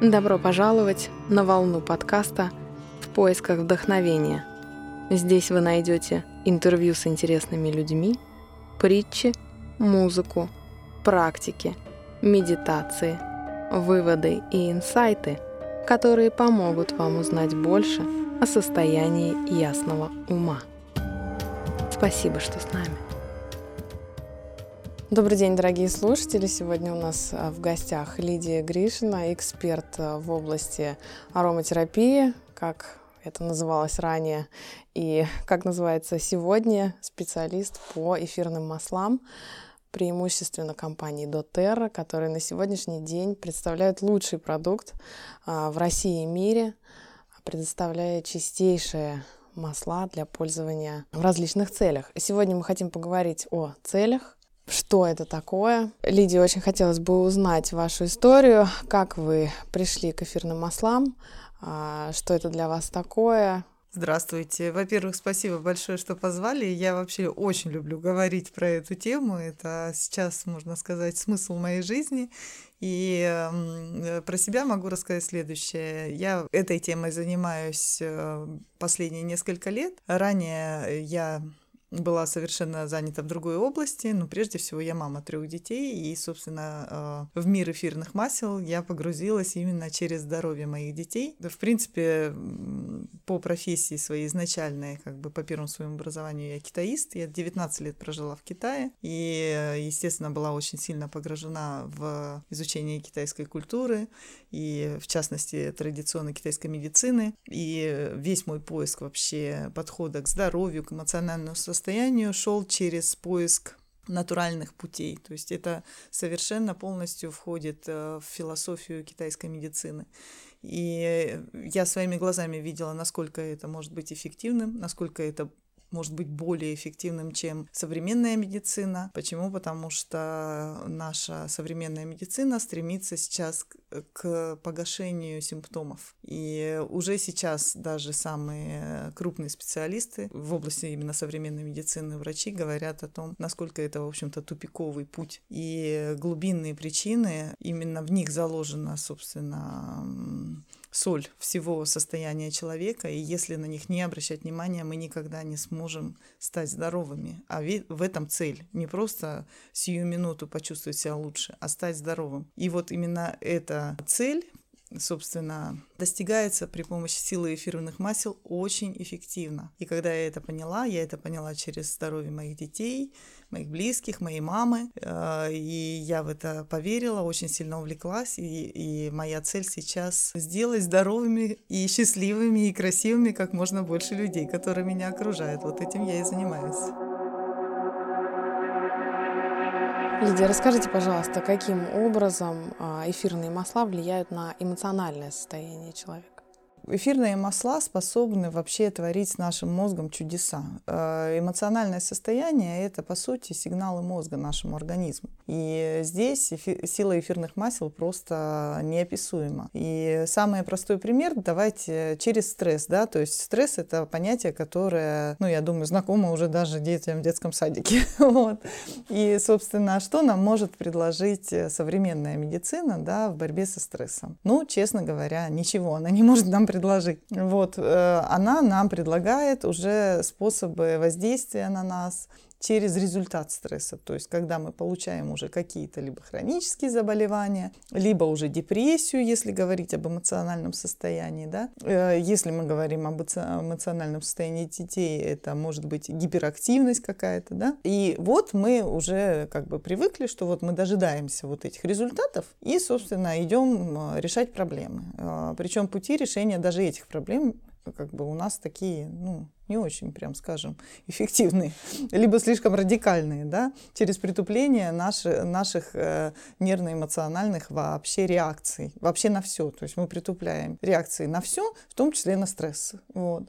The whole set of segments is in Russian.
Добро пожаловать на волну подкаста «В поисках вдохновения». Здесь вы найдете интервью с интересными людьми, притчи, музыку, практики, медитации, выводы и инсайты, которые помогут вам узнать больше о состоянии ясного ума. Спасибо, что с нами. Добрый день, дорогие слушатели. Сегодня у нас а, в гостях Лидия Гришина, эксперт а, в области ароматерапии, как это называлось ранее, и как называется сегодня, специалист по эфирным маслам, преимущественно компании doTERRA, которые на сегодняшний день представляют лучший продукт а, в России и мире, предоставляя чистейшие масла для пользования в различных целях. Сегодня мы хотим поговорить о целях, что это такое. Лидии очень хотелось бы узнать вашу историю, как вы пришли к эфирным маслам, а, что это для вас такое. Здравствуйте. Во-первых, спасибо большое, что позвали. Я вообще очень люблю говорить про эту тему. Это сейчас, можно сказать, смысл моей жизни. И э, про себя могу рассказать следующее. Я этой темой занимаюсь э, последние несколько лет. Ранее я была совершенно занята в другой области, но прежде всего я мама трех детей, и, собственно, э, в мир эфирных масел я погрузилась именно через здоровье моих детей. В принципе, по профессии своей изначальной, как бы по первому своему образованию я китаист, я 19 лет прожила в Китае, и, естественно, была очень сильно погружена в изучение китайской культуры, и, в частности, традиционной китайской медицины, и весь мой поиск вообще подхода к здоровью, к эмоциональному состоянию, состоянию шел через поиск натуральных путей. То есть это совершенно полностью входит э, в философию китайской медицины. И я своими глазами видела, насколько это может быть эффективным, насколько это может быть более эффективным, чем современная медицина. Почему? Потому что наша современная медицина стремится сейчас к погашению симптомов. И уже сейчас даже самые крупные специалисты в области именно современной медицины, врачи говорят о том, насколько это, в общем-то, тупиковый путь. И глубинные причины, именно в них заложена, собственно, соль всего состояния человека, и если на них не обращать внимания, мы никогда не сможем стать здоровыми. А в этом цель. Не просто сию минуту почувствовать себя лучше, а стать здоровым. И вот именно эта цель собственно, достигается при помощи силы эфирных масел очень эффективно. И когда я это поняла, я это поняла через здоровье моих детей, моих близких, моей мамы, э, и я в это поверила, очень сильно увлеклась, и, и моя цель сейчас сделать здоровыми и счастливыми и красивыми как можно больше людей, которые меня окружают. Вот этим я и занимаюсь. Лидия, расскажите, пожалуйста, каким образом а, эфирные масла влияют на эмоциональное состояние человека? Эфирные масла способны вообще творить с нашим мозгом чудеса. Э, эмоциональное состояние – это, по сути, сигналы мозга нашему организму. И здесь эфи- сила эфирных масел просто неописуема. И самый простой пример давайте через стресс. Да? То есть стресс – это понятие, которое, ну, я думаю, знакомо уже даже детям в детском садике. вот. И, собственно, что нам может предложить современная медицина да, в борьбе со стрессом? Ну, честно говоря, ничего. Она не может нам предложить предложить. Вот, э, она нам предлагает уже способы воздействия на нас, через результат стресса. То есть, когда мы получаем уже какие-то либо хронические заболевания, либо уже депрессию, если говорить об эмоциональном состоянии. Да? Э, если мы говорим об эмоциональном состоянии детей, это может быть гиперактивность какая-то. Да? И вот мы уже как бы привыкли, что вот мы дожидаемся вот этих результатов и, собственно, идем э, решать проблемы. Э, Причем пути решения даже этих проблем как бы у нас такие, ну, не очень, прям скажем, эффективные, либо слишком радикальные, да, через притупление наши, наших э, нервно-эмоциональных вообще реакций, вообще на все. То есть мы притупляем реакции на все, в том числе на стресс. Вот.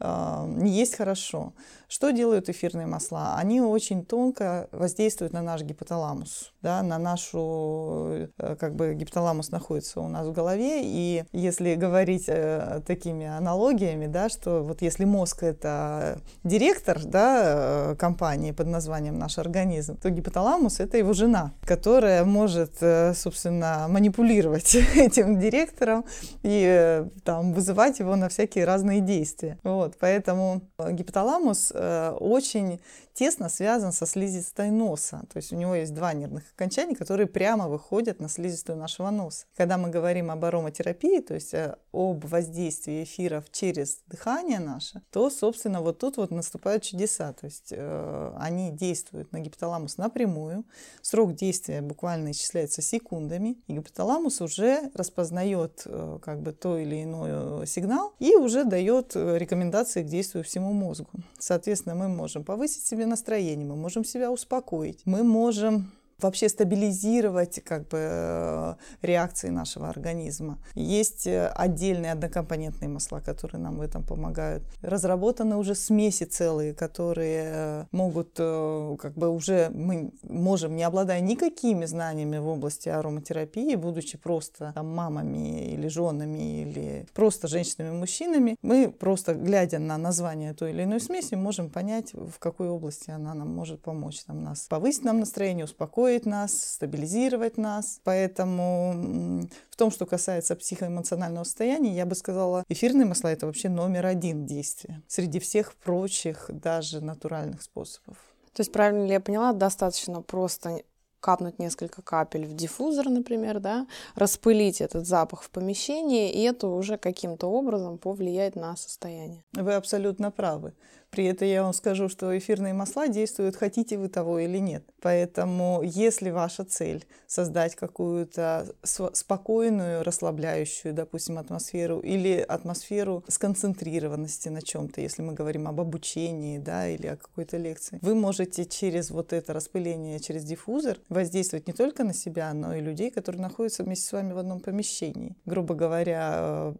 Э, не есть хорошо. Что делают эфирные масла? Они очень тонко воздействуют на наш гипоталамус. да, на нашу, э, как бы гипоталамус находится у нас в голове, и если говорить э, такими аналогиями, да, что вот если мозг это директор, да, э, компании под названием наш организм, то гипоталамус это его жена, которая может, э, собственно, манипулировать этим директором и там вызывать его на всякие разные действия. Вот, поэтому гипоталамус очень тесно связан со слизистой носа. То есть у него есть два нервных окончания, которые прямо выходят на слизистую нашего носа. Когда мы говорим об ароматерапии, то есть э, об воздействии эфиров через дыхание наше, то, собственно, вот тут вот наступают чудеса. То есть э, они действуют на гипоталамус напрямую. Срок действия буквально исчисляется секундами. И гипоталамус уже распознает э, как бы то или иной сигнал и уже дает э, рекомендации к действию всему мозгу. Соответственно, мы можем повысить себе настроение, мы можем себя успокоить, мы можем вообще стабилизировать как бы э, реакции нашего организма. Есть э, отдельные однокомпонентные масла, которые нам в этом помогают. Разработаны уже смеси целые, которые э, могут как бы уже мы можем, не обладая никакими знаниями в области ароматерапии, будучи просто там, мамами или женами или просто женщинами-мужчинами, мы просто глядя на название той или иной смеси можем понять, в какой области она нам может помочь. Там, нас повысить нам настроение, успокоить успокоить нас, стабилизировать нас. Поэтому в том, что касается психоэмоционального состояния, я бы сказала, эфирные масла это вообще номер один действия среди всех прочих даже натуральных способов. То есть, правильно ли я поняла, достаточно просто капнуть несколько капель в диффузор, например, да, распылить этот запах в помещении, и это уже каким-то образом повлияет на состояние. Вы абсолютно правы. При этом я вам скажу, что эфирные масла действуют, хотите вы того или нет. Поэтому, если ваша цель создать какую-то спокойную, расслабляющую, допустим, атмосферу или атмосферу сконцентрированности на чем-то, если мы говорим об обучении, да, или о какой-то лекции, вы можете через вот это распыление, через диффузор воздействовать не только на себя, но и людей, которые находятся вместе с вами в одном помещении. Грубо говоря,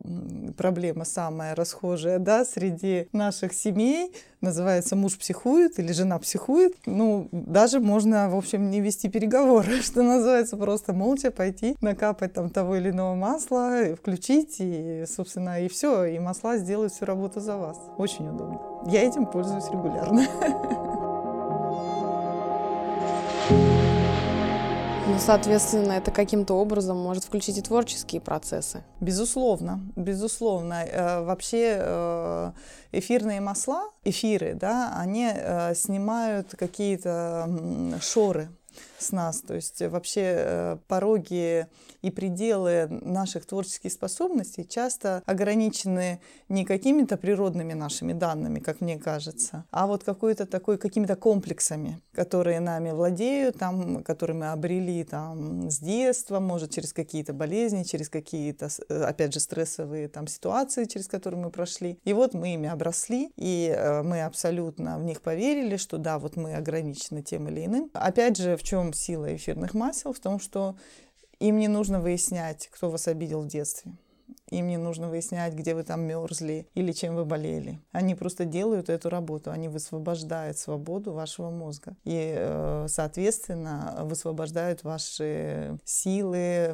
проблема самая расхожая, да, среди наших семей называется «Муж психует» или «Жена психует». Ну, даже можно, в общем, не вести переговоры, что называется, просто молча пойти, накапать там того или иного масла, включить, и, собственно, и все, и масла сделают всю работу за вас. Очень удобно. Я этим пользуюсь регулярно. Ну, соответственно, это каким-то образом может включить и творческие процессы. Безусловно, безусловно. Э, вообще э, эфирные масла, эфиры, да, они э, снимают какие-то шоры с нас. То есть вообще пороги и пределы наших творческих способностей часто ограничены не какими-то природными нашими данными, как мне кажется, а вот какой-то такой, какими-то комплексами, которые нами владеют, там, которые мы обрели там, с детства, может, через какие-то болезни, через какие-то, э, опять же, стрессовые там, ситуации, через которые мы прошли. И вот мы ими обросли, и э, мы абсолютно в них поверили, что да, вот мы ограничены тем или иным. Опять же, в чем сила эфирных масел? В том, что им не нужно выяснять, кто вас обидел в детстве. Им не нужно выяснять, где вы там мерзли или чем вы болели. Они просто делают эту работу. Они высвобождают свободу вашего мозга. И, э, соответственно, высвобождают ваши силы,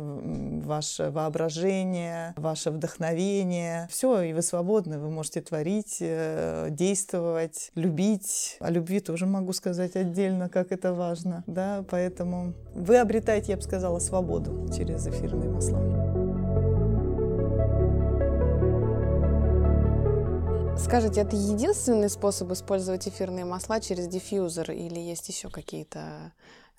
ваше воображение, ваше вдохновение. Все, и вы свободны. Вы можете творить, э, действовать, любить. О любви тоже могу сказать отдельно, как это важно. Да? Поэтому вы обретаете, я бы сказала, свободу через эфирные масла. Скажите, это единственный способ использовать эфирные масла через диффьюзер или есть еще какие-то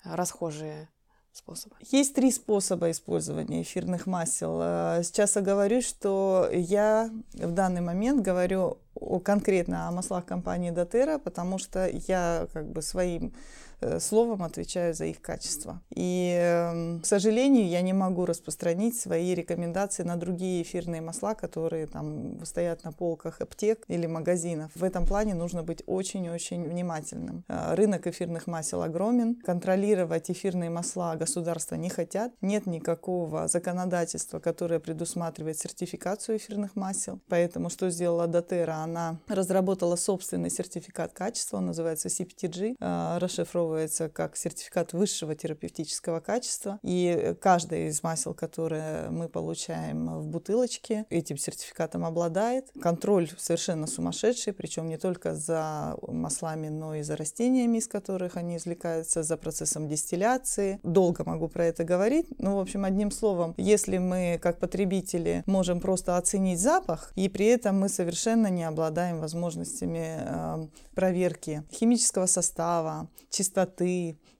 расхожие способы? Есть три способа использования эфирных масел. Э, сейчас я говорю, что я в данный момент говорю конкретно о маслах компании Дотера, потому что я как бы своим Э, словом отвечаю за их качество. И, эм, к сожалению, я не могу распространить свои рекомендации на другие эфирные масла, которые там стоят на полках аптек или магазинов. В этом плане нужно быть очень-очень внимательным. Э, рынок эфирных масел огромен. Контролировать эфирные масла государства не хотят. Нет никакого законодательства, которое предусматривает сертификацию эфирных масел. Поэтому что сделала Дотера? Она разработала собственный сертификат качества, он называется CPTG, э, расшифровывается регистрируется как сертификат высшего терапевтического качества. И каждое из масел, которое мы получаем в бутылочке, этим сертификатом обладает. Контроль совершенно сумасшедший, причем не только за маслами, но и за растениями, из которых они извлекаются, за процессом дистилляции. Долго могу про это говорить. Ну, в общем, одним словом, если мы как потребители можем просто оценить запах, и при этом мы совершенно не обладаем возможностями э, проверки химического состава, чистоты,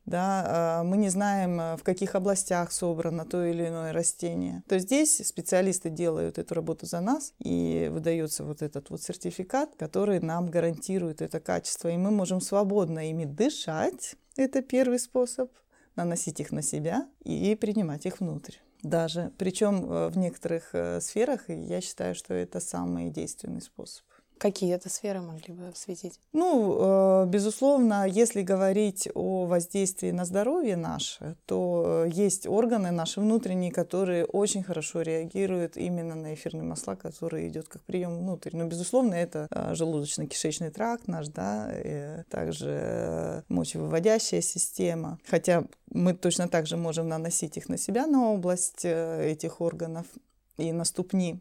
да, э, мы не знаем, э, в каких областях собрано то или иное растение, то здесь специалисты делают эту работу за нас, и выдается вот этот вот сертификат, который нам гарантирует это качество, и мы можем свободно ими дышать, это первый способ, наносить их на себя и принимать их внутрь даже. Причем э, в некоторых сферах я считаю, что это самый действенный способ. Какие это сферы могли бы осветить? Ну, э, безусловно, если говорить о воздействии на здоровье наше, то э, есть органы наши внутренние, которые очень хорошо реагируют именно на эфирные масла, которые идет как прием внутрь. Но, безусловно, это э, желудочно-кишечный тракт наш, да, также мочевыводящая система. Хотя мы точно так же можем наносить их на себя, на область этих органов и на ступни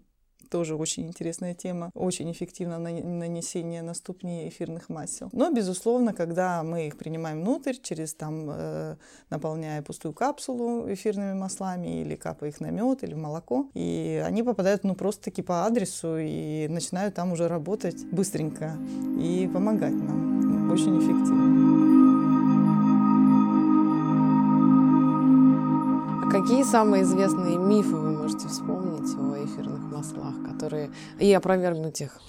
тоже очень интересная тема. Очень эффективно нанесение на ступни эфирных масел. Но, безусловно, когда мы их принимаем внутрь, через там, э, наполняя пустую капсулу эфирными маслами или капая их на мед или в молоко, и они попадают ну просто-таки по адресу и начинают там уже работать быстренько и помогать нам. Очень эффективно. А какие самые известные мифы вы можете вспомнить о эфирных маслах, которые и опровергнуть их.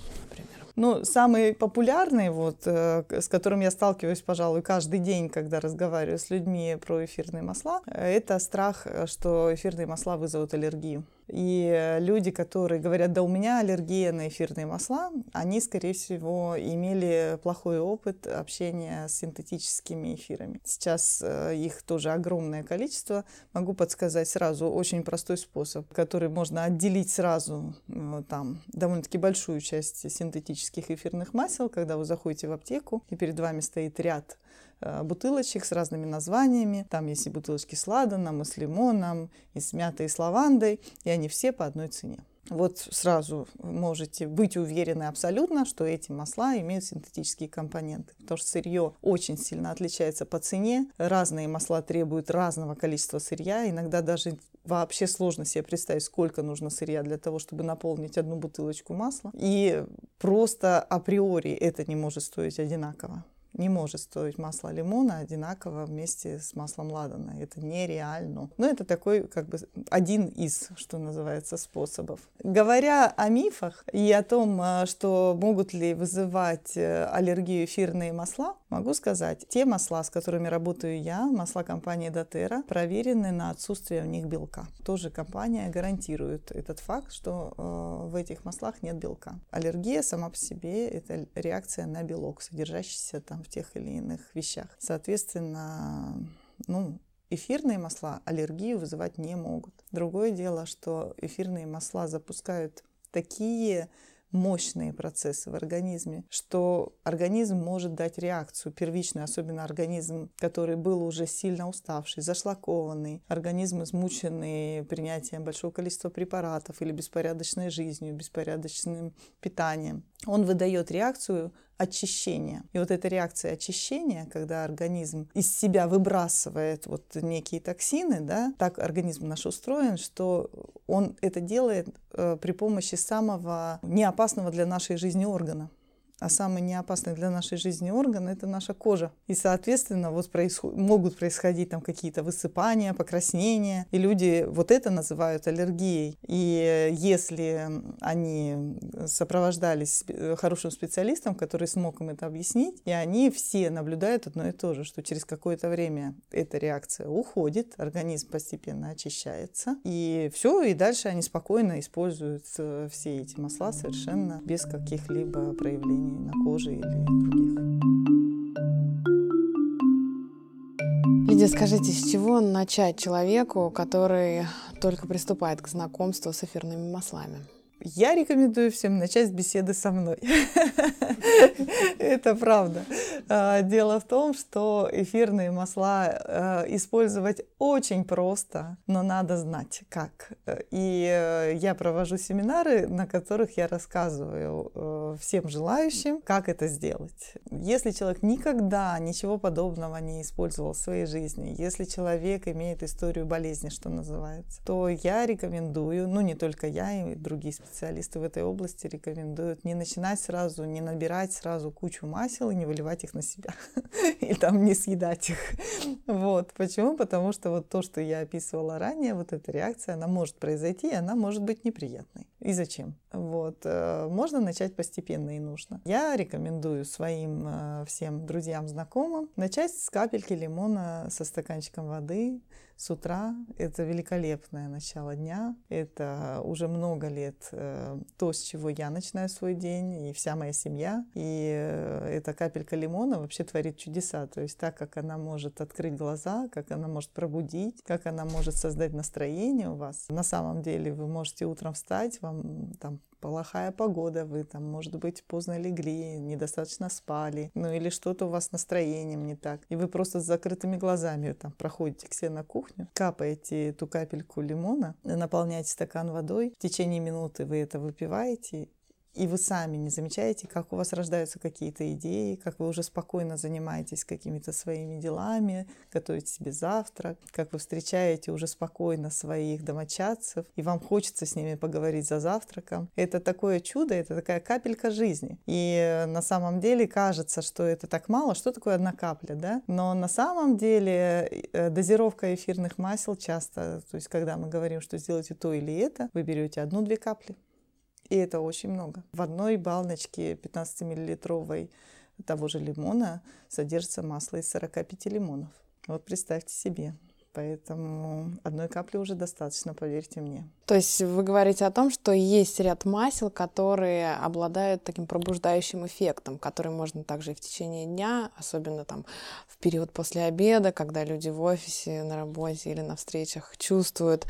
Ну, самый популярный, вот, э, с которым я сталкиваюсь, пожалуй, каждый день, когда разговариваю с людьми про эфирные масла, это страх, что эфирные масла вызовут аллергию. И люди, которые говорят, да у меня аллергия на эфирные масла, они, скорее всего, имели плохой опыт общения с синтетическими эфирами. Сейчас э, их тоже огромное количество. Могу подсказать сразу очень простой способ, который можно отделить сразу там довольно-таки большую часть синтетических эфирных масел, когда вы заходите в аптеку, и перед вами стоит ряд бутылочек с разными названиями. Там есть и бутылочки с ладаном, и с лимоном, и с мятой, и с лавандой, и они все по одной цене. Вот сразу можете быть уверены абсолютно, что эти масла имеют синтетические компоненты, потому что сырье очень сильно отличается по цене. Разные масла требуют разного количества сырья. Иногда даже вообще сложно себе представить, сколько нужно сырья для того, чтобы наполнить одну бутылочку масла. И просто априори это не может стоить одинаково не может стоить масло лимона одинаково вместе с маслом ладана. Это нереально. Но это такой как бы один из, что называется, способов. Говоря о мифах и о том, а, что могут ли вызывать э, аллергию эфирные масла, могу сказать, те масла, с которыми работаю я, масла компании Дотера, проверены на отсутствие в них белка. Тоже компания гарантирует этот факт, что э, в этих маслах нет белка. Аллергия сама по себе это реакция на белок, содержащийся там в тех или иных вещах. Соответственно, ну, эфирные масла аллергию вызывать не могут. Другое дело, что эфирные масла запускают такие мощные процессы в организме, что организм может дать реакцию первичную, особенно организм, который был уже сильно уставший, зашлакованный, организм измученный принятием большого количества препаратов или беспорядочной жизнью, беспорядочным питанием. Он выдает реакцию очищения. И вот эта реакция очищения, когда организм из себя выбрасывает вот некие токсины, да, так организм наш устроен, что он это делает э, при помощи самого неопасного для нашей жизни органа а самый неопасный для нашей жизни орган – это наша кожа. И, соответственно, вот происход... могут происходить там какие-то высыпания, покраснения, и люди вот это называют аллергией. И если они сопровождались хорошим специалистом, который смог им это объяснить, и они все наблюдают одно и то же, что через какое-то время эта реакция уходит, организм постепенно очищается, и все, и дальше они спокойно используют э, все эти масла совершенно без каких-либо проявлений на коже или других. Лидия, скажите, с чего начать человеку, который только приступает к знакомству с эфирными маслами? Я рекомендую всем начать с беседы со мной. Это правда. А, дело в том, что эфирные масла а, использовать очень просто, но надо знать как. И э, я провожу семинары, на которых я рассказываю э, всем желающим, как это сделать. Если человек никогда ничего подобного не использовал в своей жизни, если человек имеет историю болезни, что называется, то я рекомендую, ну не только я, и другие специалисты в этой области рекомендуют не начинать сразу, не набирать сразу кучу масел и не выливать их на себя. И там не съедать их. Вот. Почему? Потому что вот то, что я описывала ранее, вот эта реакция, она может произойти, и она может быть неприятной. И зачем? Вот. Э, можно начать постепенно и нужно. Я рекомендую своим э, всем друзьям, знакомым начать с капельки лимона со стаканчиком воды, с утра. Это великолепное начало дня. Это уже много лет э, то, с чего я начинаю свой день, и вся моя семья. И э, эта капелька лимона вообще творит чудеса. То есть так, как она может открыть глаза, как она может пробудить, как она может создать настроение у вас. На самом деле вы можете утром встать, вам там плохая погода, вы там, может быть, поздно легли, недостаточно спали, ну или что-то у вас настроением не так, и вы просто с закрытыми глазами там проходите к себе на кухню, капаете эту капельку лимона, наполняете стакан водой, в течение минуты вы это выпиваете, и вы сами не замечаете, как у вас рождаются какие-то идеи, как вы уже спокойно занимаетесь какими-то своими делами, готовите себе завтрак, как вы встречаете уже спокойно своих домочадцев, и вам хочется с ними поговорить за завтраком. Это такое чудо, это такая капелька жизни. И на самом деле кажется, что это так мало, что такое одна капля, да? Но на самом деле э, дозировка эфирных масел часто, то есть когда мы говорим, что сделайте то или это, вы берете одну-две капли, и это очень много. В одной баночке 15-миллилитровой того же лимона содержится масло из 45 лимонов. Вот представьте себе. Поэтому одной капли уже достаточно, поверьте мне. То есть вы говорите о том, что есть ряд масел, которые обладают таким пробуждающим эффектом, который можно также и в течение дня, особенно там в период после обеда, когда люди в офисе, на работе или на встречах чувствуют,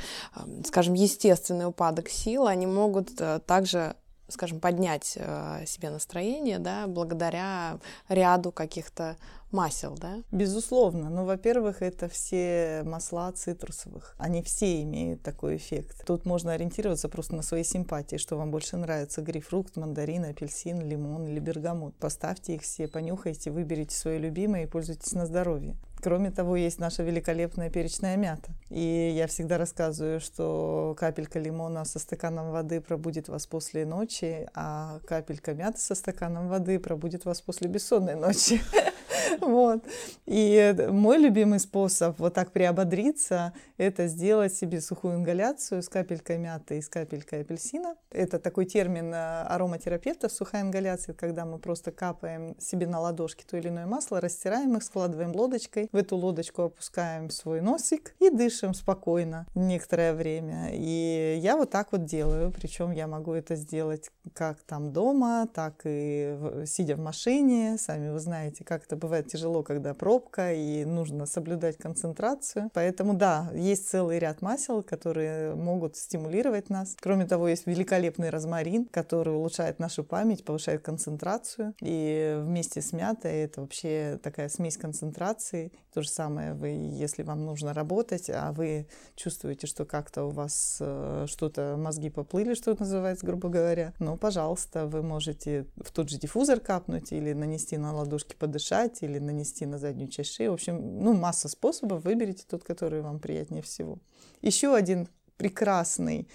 скажем, естественный упадок сил, они могут э, также скажем, поднять э, себе настроение, да, благодаря ряду каких-то масел, да? Безусловно. Ну, во-первых, это все масла цитрусовых. Они все имеют такой эффект. Тут можно ориентироваться просто на свои симпатии, что вам больше нравится. Грейпфрукт, мандарин, апельсин, лимон или бергамот. Поставьте их все, понюхайте, выберите свое любимое и пользуйтесь на здоровье. Кроме того, есть наша великолепная перечная мята. И я всегда рассказываю, что капелька лимона со стаканом воды пробудит вас после ночи, а капелька мяты со стаканом воды пробудит вас после бессонной ночи. Вот. И мой любимый способ вот так приободриться — это сделать себе сухую ингаляцию с капелькой мяты и с капелькой апельсина. Это такой термин э, ароматерапевта, сухая ингаляция, когда мы просто капаем себе на ладошки то или иное масло, растираем их, складываем лодочкой, в эту лодочку опускаем свой носик и дышим спокойно некоторое время. И я вот так вот делаю, причем я могу это сделать как там дома, так и сидя в машине. Сами вы знаете, как это бывает тяжело, когда пробка и нужно соблюдать концентрацию. Поэтому да, есть целый ряд масел, которые могут стимулировать нас. Кроме того, есть великолепный розмарин, который улучшает нашу память, повышает концентрацию. И вместе с мятой это вообще такая смесь концентрации то же самое вы, если вам нужно работать, а вы чувствуете, что как-то у вас э, что-то, мозги поплыли, что называется, грубо говоря, ну, пожалуйста, вы можете в тот же диффузор капнуть или нанести на ладошки подышать, или нанести на заднюю часть шеи. В общем, ну, масса способов. Выберите тот, который вам приятнее всего. Еще один прекрасный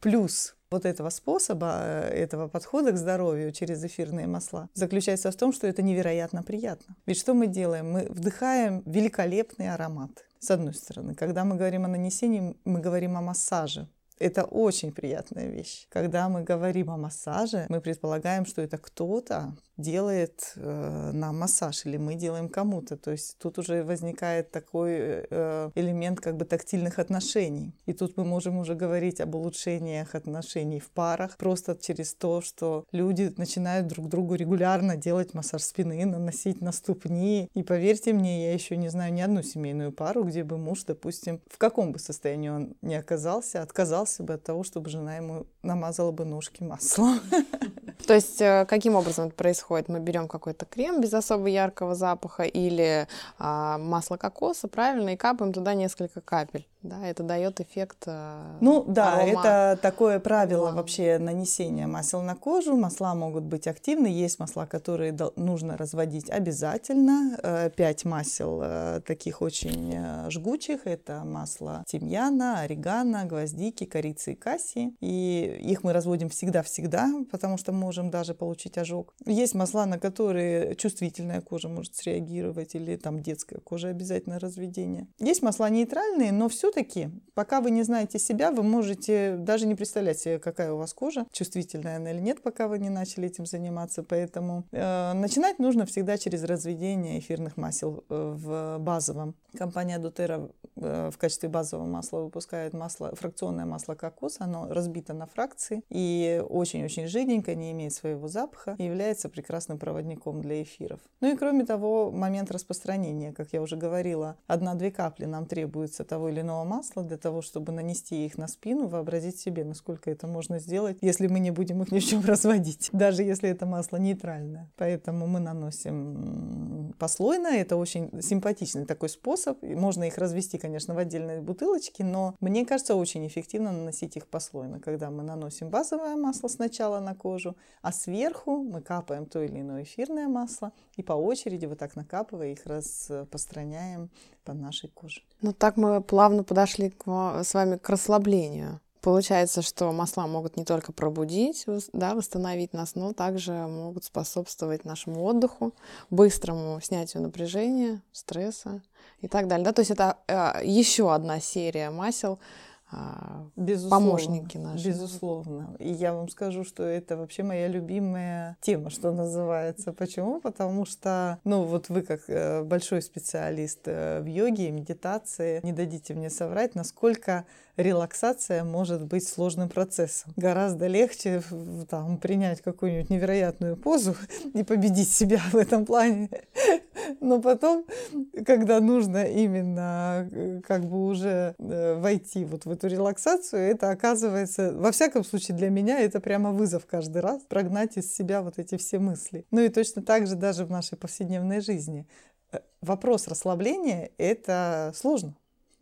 плюс вот этого способа, э, этого подхода к здоровью через эфирные масла заключается в том, что это невероятно приятно. Ведь что мы делаем? Мы вдыхаем великолепный аромат. С одной стороны, когда мы говорим о нанесении, мы говорим о массаже. Это очень приятная вещь. Когда мы говорим о массаже, мы предполагаем, что это кто-то делает э, нам массаж или мы делаем кому-то. То есть тут уже возникает такой э, элемент как бы тактильных отношений. И тут мы можем уже говорить об улучшениях отношений в парах просто через то, что люди начинают друг другу регулярно делать массаж спины, наносить на ступни. И поверьте мне, я еще не знаю ни одну семейную пару, где бы муж, допустим, в каком бы состоянии он ни оказался, отказался отказался бы от того, чтобы жена ему намазала бы ножки маслом. То есть э, каким образом это происходит? Мы берем какой-то крем без особо яркого запаха или а, масло кокоса, правильно, и капаем туда несколько капель. Да, это дает эффект. Э, ну да, арома... это такое правило арома. вообще нанесения масел на кожу. Масла могут быть активны. Есть масла, которые нужно разводить обязательно. Э, пять масел э, таких очень жгучих. Это масло тимьяна, орегано, гвоздики, корицы и кассии. И их мы разводим всегда-всегда, потому что можем даже получить ожог. Есть масла, на которые чувствительная кожа может среагировать, или там детская кожа обязательно разведение. Есть масла нейтральные, но все все-таки, пока вы не знаете себя, вы можете даже не представлять себе, какая у вас кожа, чувствительная она или нет, пока вы не начали этим заниматься. Поэтому э, начинать нужно всегда через разведение эфирных масел э, в базовом. Компания Дотера э, в качестве базового масла выпускает масло, фракционное масло кокос. Оно разбито на фракции и очень-очень жиденько, не имеет своего запаха является прекрасным проводником для эфиров. Ну и кроме того, момент распространения, как я уже говорила, одна-две капли нам требуется того или иного масла для того, чтобы нанести их на спину, вообразить себе, насколько это можно сделать, если мы не будем их ни в чем разводить, даже если это масло нейтральное. Поэтому мы наносим послойно, это очень симпатичный такой способ. Можно их развести, конечно, в отдельной бутылочке, но мне кажется, очень эффективно наносить их послойно, когда мы наносим базовое масло сначала на кожу, а сверху мы капаем то или иное эфирное масло и по очереди вот так накапывая их распространяем по нашей коже. Ну так мы плавно подошли к, с вами к расслаблению. Получается, что масла могут не только пробудить, да, восстановить нас, но также могут способствовать нашему отдыху, быстрому снятию напряжения, стресса и так далее. Да? То есть это э, еще одна серия масел, безусловно, помощники наши. Безусловно. И я вам скажу, что это вообще моя любимая тема, что называется. Почему? Потому что, ну вот вы как э, большой специалист э, в йоге и медитации, не дадите мне соврать, насколько релаксация может быть сложным процессом. Гораздо легче там, принять какую-нибудь невероятную позу и победить себя в этом плане. Но потом, когда нужно именно э, как бы уже э, войти вот в эту релаксацию, это оказывается, во всяком случае для меня, это прямо вызов каждый раз, прогнать из себя вот эти все мысли. Ну и точно так же даже в нашей повседневной жизни. Э, вопрос расслабления — это сложно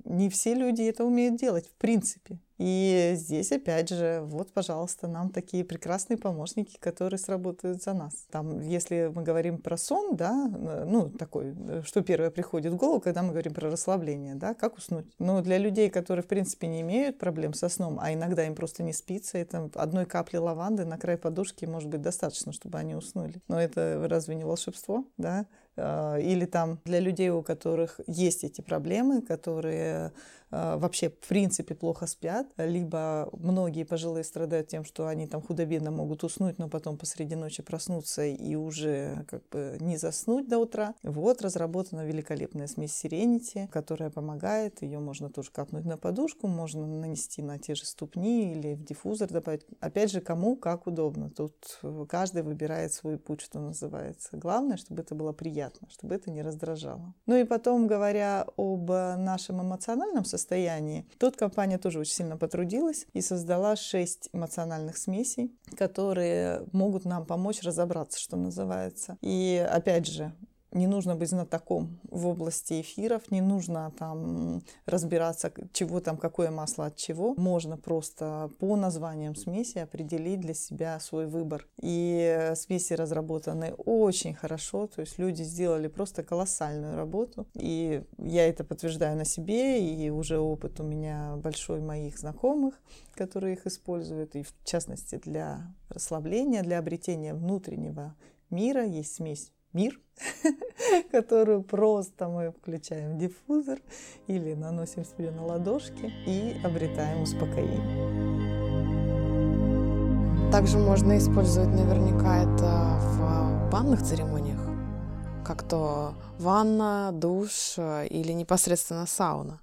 не все люди это умеют делать, в принципе. И здесь, опять же, вот, пожалуйста, нам такие прекрасные помощники, которые сработают за нас. Там, если мы говорим про сон, да, ну, такой, что первое приходит в голову, когда мы говорим про расслабление, да, как уснуть. Но для людей, которые, в принципе, не имеют проблем со сном, а иногда им просто не спится, это одной капли лаванды на край подушки может быть достаточно, чтобы они уснули. Но это разве не волшебство, да? А, или там для людей, у которых есть эти проблемы, которые а, вообще в принципе плохо спят, либо многие пожилые страдают тем, что они там худо-бедно могут уснуть, но потом посреди ночи проснуться и уже как бы не заснуть до утра. Вот разработана великолепная смесь Serenity, которая помогает. Ее можно тоже капнуть на подушку, можно нанести на те же ступни или в диффузор добавить. Опять же, кому как удобно. Тут каждый выбирает свой путь, что называется. Главное, чтобы это было приятно, чтобы это не раздражало. Ну и потом, говоря об нашем эмоциональном состоянии. Тут компания тоже очень сильно потрудилась и создала шесть эмоциональных смесей, которые могут нам помочь разобраться, что называется. И опять же, не нужно быть знатоком в области эфиров, не нужно там разбираться, чего там, какое масло от чего. Можно просто по названиям смеси определить для себя свой выбор. И смеси разработаны очень хорошо, то есть люди сделали просто колоссальную работу. И я это подтверждаю на себе, и уже опыт у меня большой моих знакомых, которые их используют, и в частности для расслабления, для обретения внутреннего мира есть смесь мир, которую просто мы включаем в диффузор или наносим себе на ладошки и обретаем успокоение. Также можно использовать наверняка это в банных церемониях, как то ванна, душ э, или непосредственно сауна.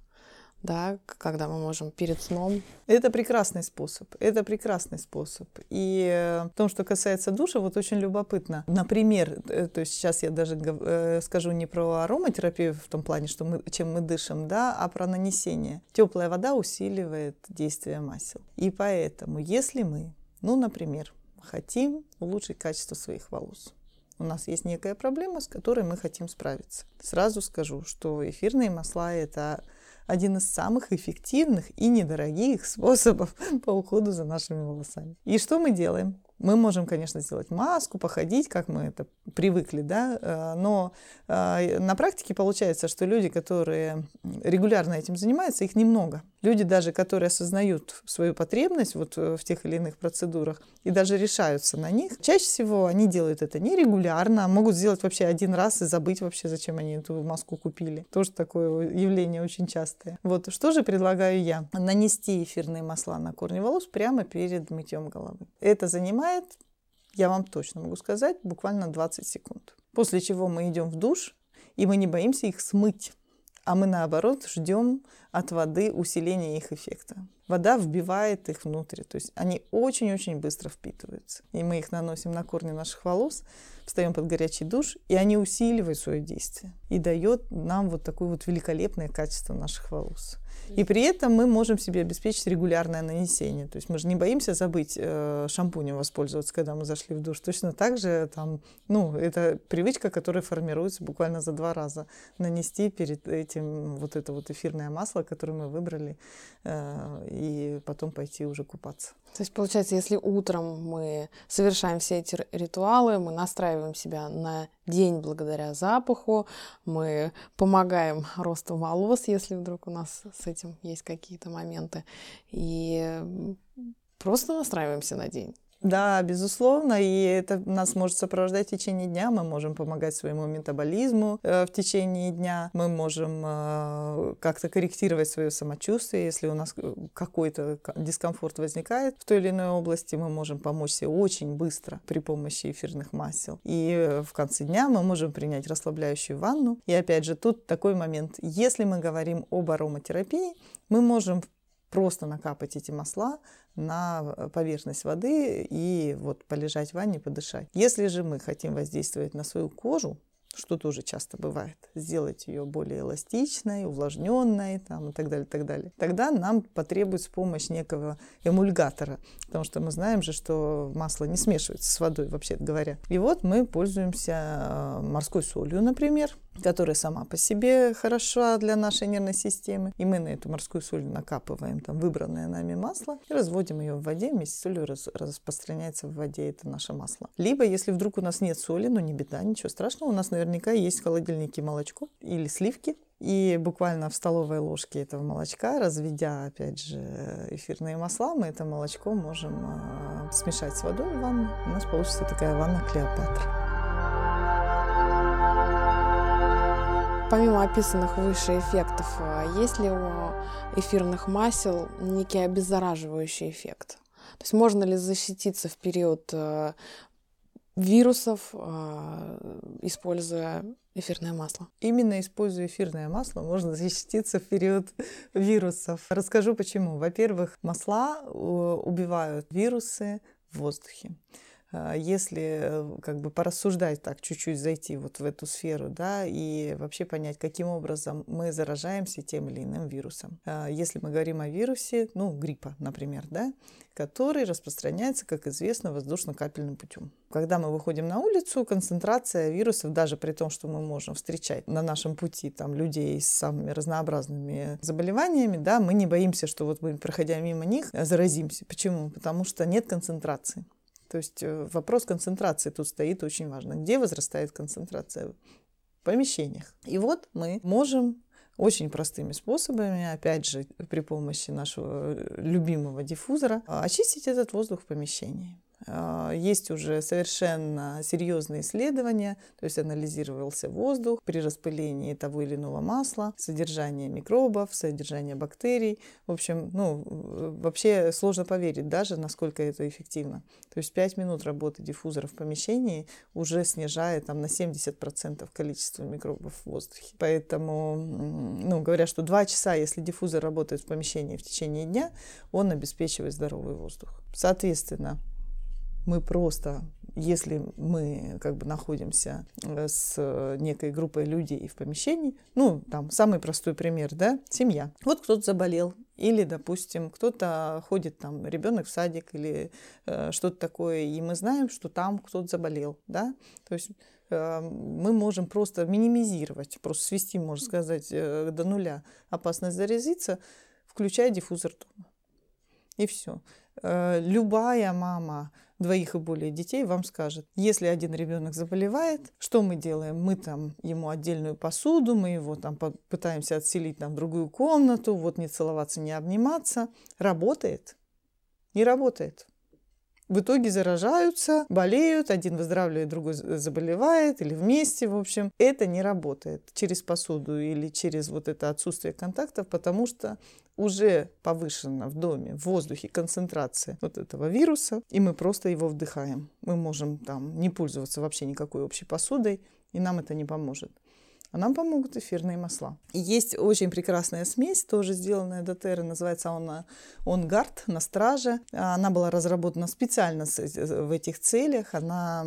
Да, когда мы можем перед сном. Это прекрасный способ. Это прекрасный способ. И в том, что касается душа, вот очень любопытно. Например, э, то есть сейчас я даже э, скажу не про ароматерапию в том плане, что мы, чем мы дышим, да, а про нанесение. Теплая вода усиливает действие масел. И поэтому, если мы, ну, например, хотим улучшить качество своих волос, у нас есть некая проблема, с которой мы хотим справиться. Сразу скажу, что эфирные масла – это один из самых эффективных и недорогих способов по уходу за нашими волосами. И что мы делаем? Мы можем, конечно, сделать маску, походить, как мы это привыкли, да, э, но э, на практике получается, что люди, которые регулярно этим занимаются, их немного. Люди даже, которые осознают свою потребность вот э, в тех или иных процедурах и даже решаются на них, чаще всего они делают это нерегулярно, а могут сделать вообще один раз и забыть вообще, зачем они эту маску купили. Тоже такое явление очень частое. Вот что же предлагаю я? Нанести эфирные масла на корни волос прямо перед мытьем головы. Это занимает, я вам точно могу сказать, буквально 20 секунд. После чего мы идем в душ, и мы не боимся их смыть а мы наоборот ждем от воды усиления их эффекта. Вода вбивает их внутрь, то есть они очень-очень быстро впитываются. И мы их наносим на корни наших волос, встаем под горячий душ, и они усиливают свое действие и дает нам вот такое вот великолепное качество наших волос. И при этом мы можем себе обеспечить регулярное нанесение. То есть мы же не боимся забыть э, шампунем воспользоваться, когда мы зашли в душ. Точно так же там, ну, это привычка, которая формируется буквально за два раза. Нанести перед этим вот это вот эфирное масло, которое мы выбрали, э, и потом пойти уже купаться. То есть, получается, если утром мы совершаем все эти ритуалы, мы настраиваем себя на день благодаря запаху, мы помогаем росту волос, если вдруг у нас с этим есть какие-то моменты, и просто настраиваемся на день. Да, безусловно, и это нас может сопровождать в течение дня. Мы можем помогать своему метаболизму э, в течение дня. Мы можем э, как-то корректировать свое самочувствие. Если у нас э, какой-то дискомфорт возникает в той или иной области, мы можем помочь себе очень быстро при помощи эфирных масел. И в конце дня мы можем принять расслабляющую ванну. И опять же, тут такой момент. Если мы говорим об ароматерапии, мы можем просто накапать эти масла на э, поверхность воды и вот полежать в ванне, подышать. Если же мы хотим воздействовать на свою кожу, что тоже часто бывает, сделать ее более эластичной, увлажненной там, и так далее, так далее. Тогда нам потребуется помощь некого эмульгатора, потому что мы знаем же, что масло не смешивается с водой, вообще говоря. И вот мы пользуемся э, морской солью, например, которая сама по себе хороша для нашей нервной системы. И мы на эту морскую соль накапываем там выбранное нами масло и разводим ее в воде. Вместе с солью раз, распространяется в воде это наше масло. Либо, если вдруг у нас нет соли, ну не беда, ничего страшного, у нас наверняка есть в холодильнике молочко или сливки. И буквально в столовой ложке этого молочка, разведя, опять же, эфирные масла, мы это молочко можем э, смешать с водой в ванну. У нас получится такая ванна Клеопатра. Помимо описанных выше эффектов, а есть ли у эфирных масел некий обеззараживающий эффект? То есть можно ли защититься в период э, вирусов, э, используя эфирное масло? Именно используя эфирное масло можно защититься в период вирусов. Расскажу почему. Во-первых, масла э, убивают вирусы в воздухе. А, если э, как бы порассуждать так, чуть-чуть зайти вот в эту сферу, да, и вообще понять, каким образом мы заражаемся тем или иным вирусом. А, если мы говорим о вирусе, ну, гриппа, например, да, который распространяется, как известно, воздушно-капельным путем. Когда мы выходим на улицу, концентрация вирусов, даже при том, что мы можем встречать на нашем пути там, людей с самыми разнообразными заболеваниями, да, мы не боимся, что вот мы, проходя мимо них, заразимся. Почему? Потому что нет концентрации. То есть э, вопрос концентрации тут стоит очень важно. Где возрастает концентрация? В помещениях. И вот мы можем очень простыми способами, опять же, при помощи нашего э, любимого диффузора, очистить этот воздух в помещении. А, есть уже совершенно серьезные исследования, то есть анализировался воздух при распылении того или иного масла, содержание микробов, содержание бактерий. В общем, ну, вообще сложно поверить даже, насколько это эффективно. То есть 5 минут работы диффузора в помещении уже снижает там, на 70% количество микробов в воздухе. Поэтому, ну, говорят, что 2 часа, если диффузор работает в помещении в течение дня, он обеспечивает здоровый воздух. Соответственно, мы просто, если мы как бы находимся э, с некой группой людей в помещении, ну, там, самый простой пример, да, семья. Вот кто-то заболел, или, допустим, кто-то ходит, там, ребенок в садик или э, что-то такое, и мы знаем, что там кто-то заболел, да, то есть э, мы можем просто минимизировать, просто свести, можно сказать, э, до нуля опасность заразиться, включая диффузор дома. И все. Э, любая мама двоих и более детей вам скажет, если один ребенок заболевает, что мы делаем? Мы там ему отдельную посуду, мы его там пытаемся отселить там, в другую комнату, вот не целоваться, не обниматься. Работает? Не работает. В итоге заражаются, болеют, один выздоравливает, другой заболевает, или вместе, в общем. Это не работает через посуду или через вот это отсутствие контактов, потому что уже повышена в доме, в воздухе концентрация вот этого вируса, и мы просто его вдыхаем. Мы можем там не пользоваться вообще никакой общей посудой, и нам это не поможет а нам помогут эфирные масла. Есть очень прекрасная смесь, тоже сделанная до Терры, называется она Онгард на страже. Она была разработана специально в этих целях. Она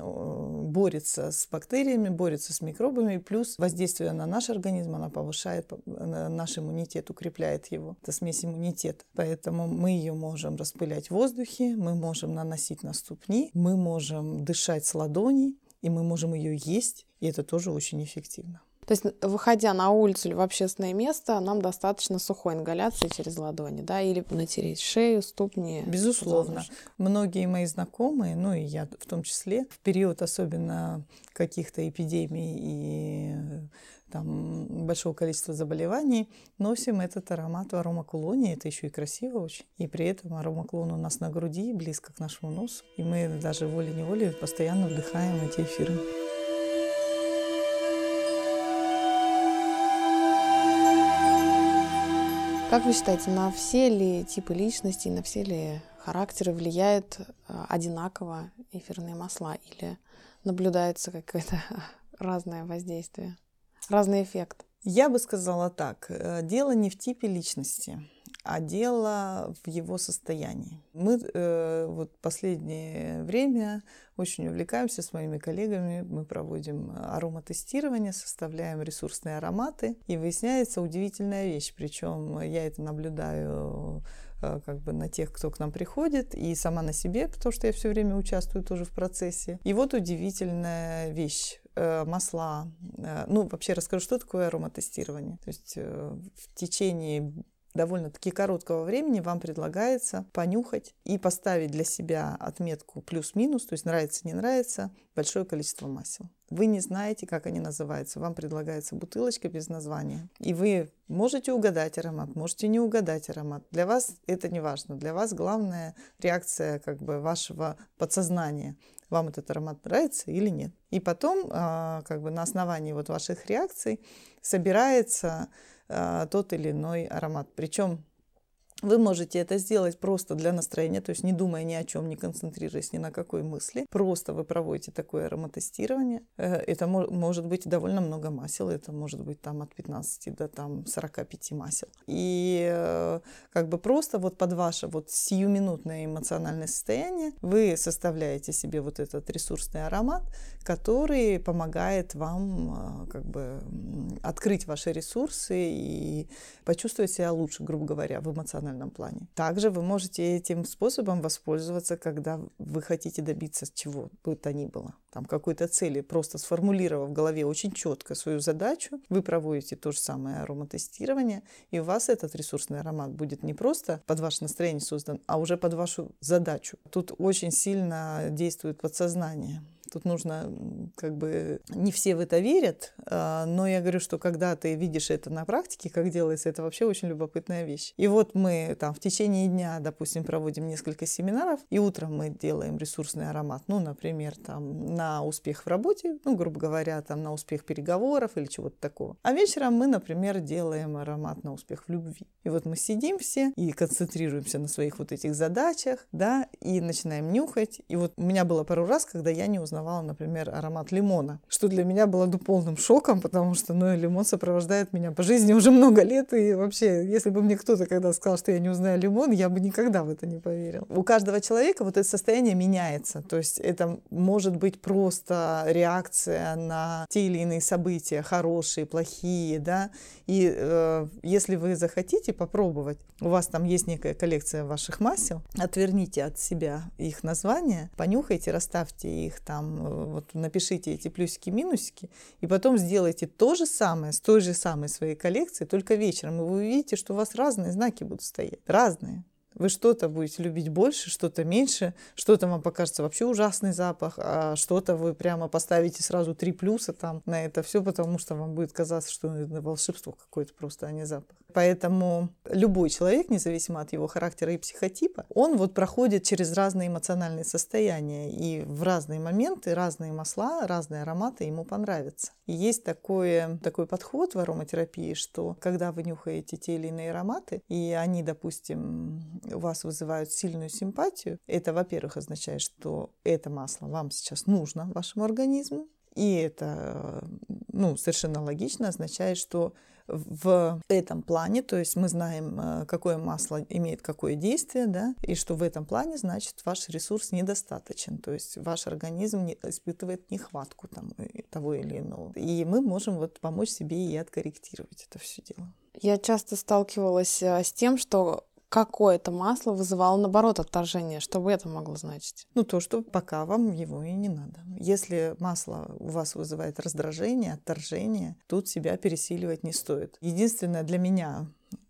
борется с бактериями, борется с микробами, плюс воздействие на наш организм, она повышает наш иммунитет, укрепляет его. Это смесь иммунитета. Поэтому мы ее можем распылять в воздухе, мы можем наносить на ступни, мы можем дышать с ладоней, и мы можем ее есть, и это тоже очень эффективно. То есть, выходя на улицу или в общественное место, нам достаточно сухой ингаляции через ладони, да, или натереть шею, ступни. Безусловно. Многие мои знакомые, ну и я в том числе, в период особенно каких-то эпидемий и там, большого количества заболеваний, носим этот аромат в аромакулоне. Это еще и красиво очень. И при этом аромаклон у нас на груди, близко к нашему носу. И мы даже волей-неволей постоянно вдыхаем эти эфиры. Как вы считаете, на все ли типы личности, на все ли характеры влияет э, одинаково эфирные масла или наблюдается какое-то разное воздействие, разный эффект? Я бы сказала так. Э, дело не в типе личности а дело в его состоянии. Мы э, вот последнее время очень увлекаемся с моими коллегами. Мы проводим ароматестирование, составляем ресурсные ароматы, и выясняется удивительная вещь. Причем я это наблюдаю э, как бы на тех, кто к нам приходит, и сама на себе, потому что я все время участвую тоже в процессе. И вот удивительная вещь э, масла. Э, ну, вообще расскажу, что такое ароматестирование. То есть в течение довольно-таки короткого времени вам предлагается понюхать и поставить для себя отметку плюс-минус, то есть нравится, не нравится, большое количество масел. Вы не знаете, как они называются. Вам предлагается бутылочка без названия. И вы можете угадать аромат, можете не угадать аромат. Для вас это не важно. Для вас главная реакция как бы вашего подсознания. Вам этот аромат нравится или нет. И потом а, как бы на основании вот ваших реакций собирается тот или иной аромат. Причем вы можете это сделать просто для настроения, то есть не думая ни о чем, не концентрируясь ни на какой мысли. Просто вы проводите такое ароматестирование. Э, это может быть довольно много масел, это может быть там от 15 до там 45 масел. И э, как бы просто вот под ваше вот сиюминутное эмоциональное состояние вы составляете себе вот этот ресурсный аромат, который помогает вам э, как бы открыть ваши ресурсы и почувствовать себя лучше, грубо говоря, в эмоциональном эмоциональном плане. Также вы можете этим способом воспользоваться, когда вы хотите добиться чего бы то ни было. Там какой-то цели, просто сформулировав в голове очень четко свою задачу, вы проводите то же самое ароматестирование, и у вас этот ресурсный аромат будет не просто под ваше настроение создан, а уже под вашу задачу. Тут очень сильно действует подсознание. Тут нужно, как бы, не все в это верят, а, но я говорю, что когда ты видишь это на практике, как делается, это вообще очень любопытная вещь. И вот мы там в течение дня, допустим, проводим несколько семинаров, и утром мы делаем ресурсный аромат, ну, например, там на успех в работе, ну, грубо говоря, там на успех переговоров или чего-то такого. А вечером мы, например, делаем аромат на успех в любви. И вот мы сидим все и концентрируемся на своих вот этих задачах, да, и начинаем нюхать. И вот у меня было пару раз, когда я не узнавала, например, аромат лимона, что для меня было полным шоком, потому что, ну, лимон сопровождает меня по жизни уже много лет, и вообще, если бы мне кто-то когда сказал, что я не узнаю лимон, я бы никогда в это не поверил. У каждого человека вот это состояние меняется, то есть это может быть просто реакция на те или иные события, хорошие, плохие, да, и э, если вы захотите попробовать, у вас там есть некая коллекция ваших масел, отверните от себя их название, понюхайте, расставьте их там, э, вот напишите эти плюсики, минусики, и потом сделайте то же самое с той же самой своей коллекцией, только вечером, и вы увидите, что у вас разные знаки будут стоять, разные. Вы что-то будете любить больше, что-то меньше, что-то вам покажется вообще ужасный запах, а что-то вы прямо поставите сразу три плюса там на это все, потому что вам будет казаться, что это волшебство какое-то просто, а не запах. Поэтому любой человек, независимо от его характера и психотипа, он вот проходит через разные эмоциональные состояния, и в разные моменты разные масла, разные ароматы ему понравятся. И есть такое, такой подход в ароматерапии, что когда вы нюхаете те или иные ароматы, и они, допустим, у вас вызывают сильную симпатию, это, во-первых, означает, что это масло вам сейчас нужно, вашему организму, и это ну, совершенно логично означает, что в этом плане, то есть мы знаем, э, какое масло имеет какое действие, да, и что в этом плане, значит, ваш ресурс недостаточен, то есть ваш организм не, испытывает нехватку там, э, того или иного. И мы можем вот помочь себе и откорректировать это все дело. Я часто сталкивалась э, с тем, что какое-то масло вызывало, наоборот, отторжение. Что бы это могло значить? Ну, то, что пока вам его и не надо. Если масло у вас вызывает раздражение, отторжение, тут себя пересиливать не стоит. Единственное для меня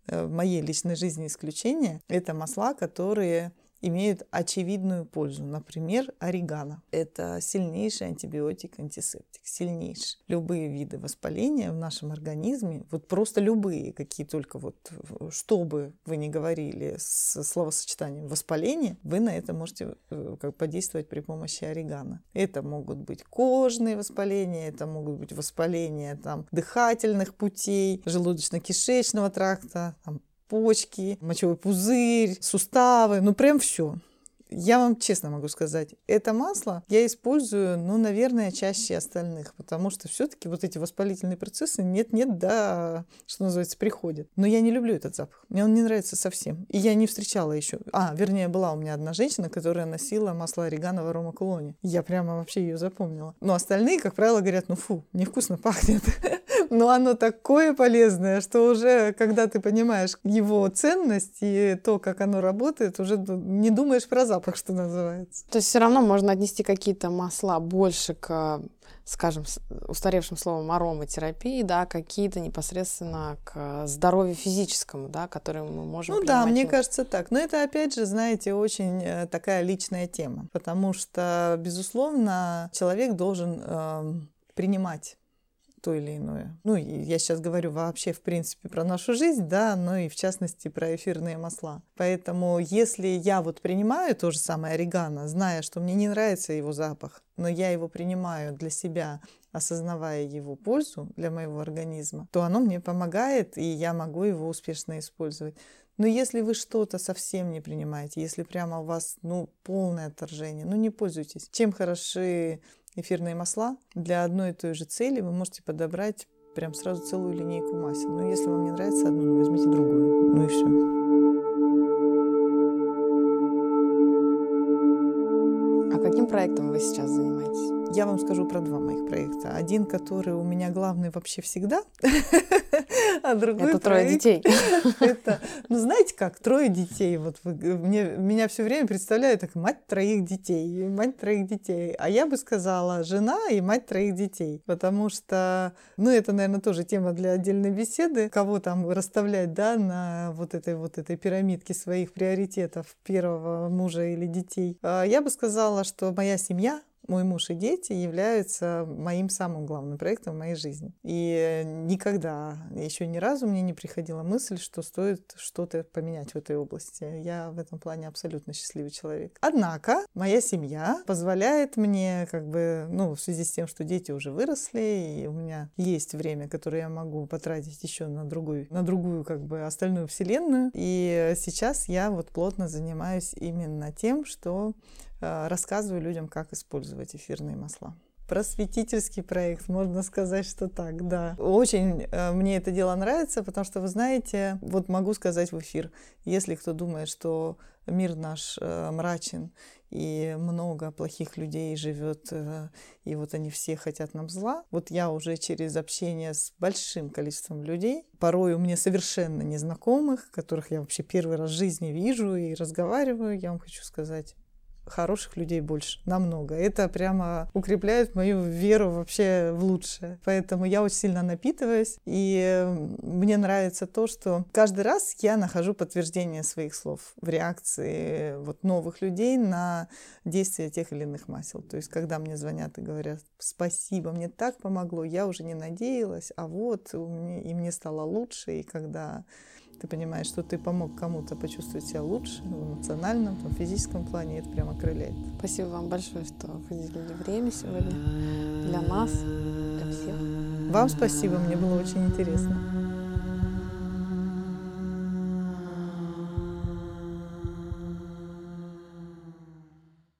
э, в моей личной жизни исключение — это масла, которые имеют очевидную пользу. Например, орегано. Это сильнейший антибиотик, антисептик, сильнейший. Любые виды воспаления в нашем организме, вот просто любые, какие только вот, что бы вы ни говорили с словосочетанием воспаление, вы на это можете э, как подействовать при помощи орегано. Это могут быть кожные воспаления, это могут быть воспаления там, дыхательных путей, желудочно-кишечного тракта, там, почки, мочевой пузырь, суставы, ну прям все. Я вам честно могу сказать, это масло я использую, ну, наверное, чаще остальных, потому что все-таки вот эти воспалительные процессы нет-нет, да, что называется, приходят. Но я не люблю этот запах. Мне он не нравится совсем. И я не встречала еще. А, вернее, была у меня одна женщина, которая носила масло орегано в аромакулоне. Я прямо вообще ее запомнила. Но остальные, как правило, говорят, ну фу, невкусно пахнет. Но оно такое полезное, что уже, когда ты понимаешь его ценность и то, как оно работает, уже не думаешь про запах, что называется. То есть все равно можно отнести какие-то масла больше к скажем, устаревшим словом ароматерапии, да, какие-то непосредственно к здоровью физическому, да, которые мы можем Ну да, мне кажется так. Но это, опять же, знаете, очень э, такая личная тема, потому что, безусловно, человек должен э, принимать то или иное. Ну, я сейчас говорю вообще, в принципе, про нашу жизнь, да, но и в частности про эфирные масла. Поэтому если я вот принимаю то же самое орегано, зная, что мне не нравится его запах, но я его принимаю для себя, осознавая его пользу для моего организма, то оно мне помогает, и я могу его успешно использовать. Но если вы что-то совсем не принимаете, если прямо у вас ну, полное отторжение, ну не пользуйтесь. Чем хороши эфирные масла. Для одной и той же цели вы можете подобрать прям сразу целую линейку масел. Но если вам не нравится одно, ну, возьмите другое. Ну и все. А каким проектом вы сейчас занимаетесь? Я вам скажу про два моих проекта. Один, который у меня главный вообще всегда, а другой Это трое детей. Это, ну знаете как, трое детей. Вот мне, меня все время представляют как мать троих детей, мать троих детей. А я бы сказала жена и мать троих детей. Потому что, ну это, наверное, тоже тема для отдельной беседы. Кого там расставлять, да, на вот этой вот этой пирамидке своих приоритетов первого мужа или детей. А я бы сказала, что моя семья мой муж и дети являются моим самым главным проектом в моей жизни. И никогда, еще ни разу мне не приходила мысль, что стоит что-то поменять в этой области. Я в этом плане абсолютно счастливый человек. Однако моя семья позволяет мне, как бы, ну, в связи с тем, что дети уже выросли, и у меня есть время, которое я могу потратить еще на другую, на другую, как бы, остальную вселенную. И сейчас я вот плотно занимаюсь именно тем, что рассказываю людям, как использовать эфирные масла просветительский проект, можно сказать, что так, да. Очень э, мне это дело нравится, потому что, вы знаете, вот могу сказать в эфир, если кто думает, что мир наш э, мрачен и много плохих людей живет, э, и вот они все хотят нам зла. Вот я уже через общение с большим количеством людей, порой у меня совершенно незнакомых, которых я вообще первый раз в жизни вижу и разговариваю, я вам хочу сказать, хороших людей больше, намного. Это прямо укрепляет мою веру вообще в лучшее. Поэтому я очень сильно напитываюсь, и мне нравится то, что каждый раз я нахожу подтверждение своих слов в реакции вот новых людей на действия тех или иных масел. То есть, когда мне звонят и говорят, спасибо, мне так помогло, я уже не надеялась, а вот и мне стало лучше, и когда ты понимаешь, что ты помог кому-то почувствовать себя лучше в эмоциональном, в физическом плане, и это прям окрыляет. Спасибо вам большое, что выделили время сегодня для нас, для всех. Вам спасибо, мне было очень интересно.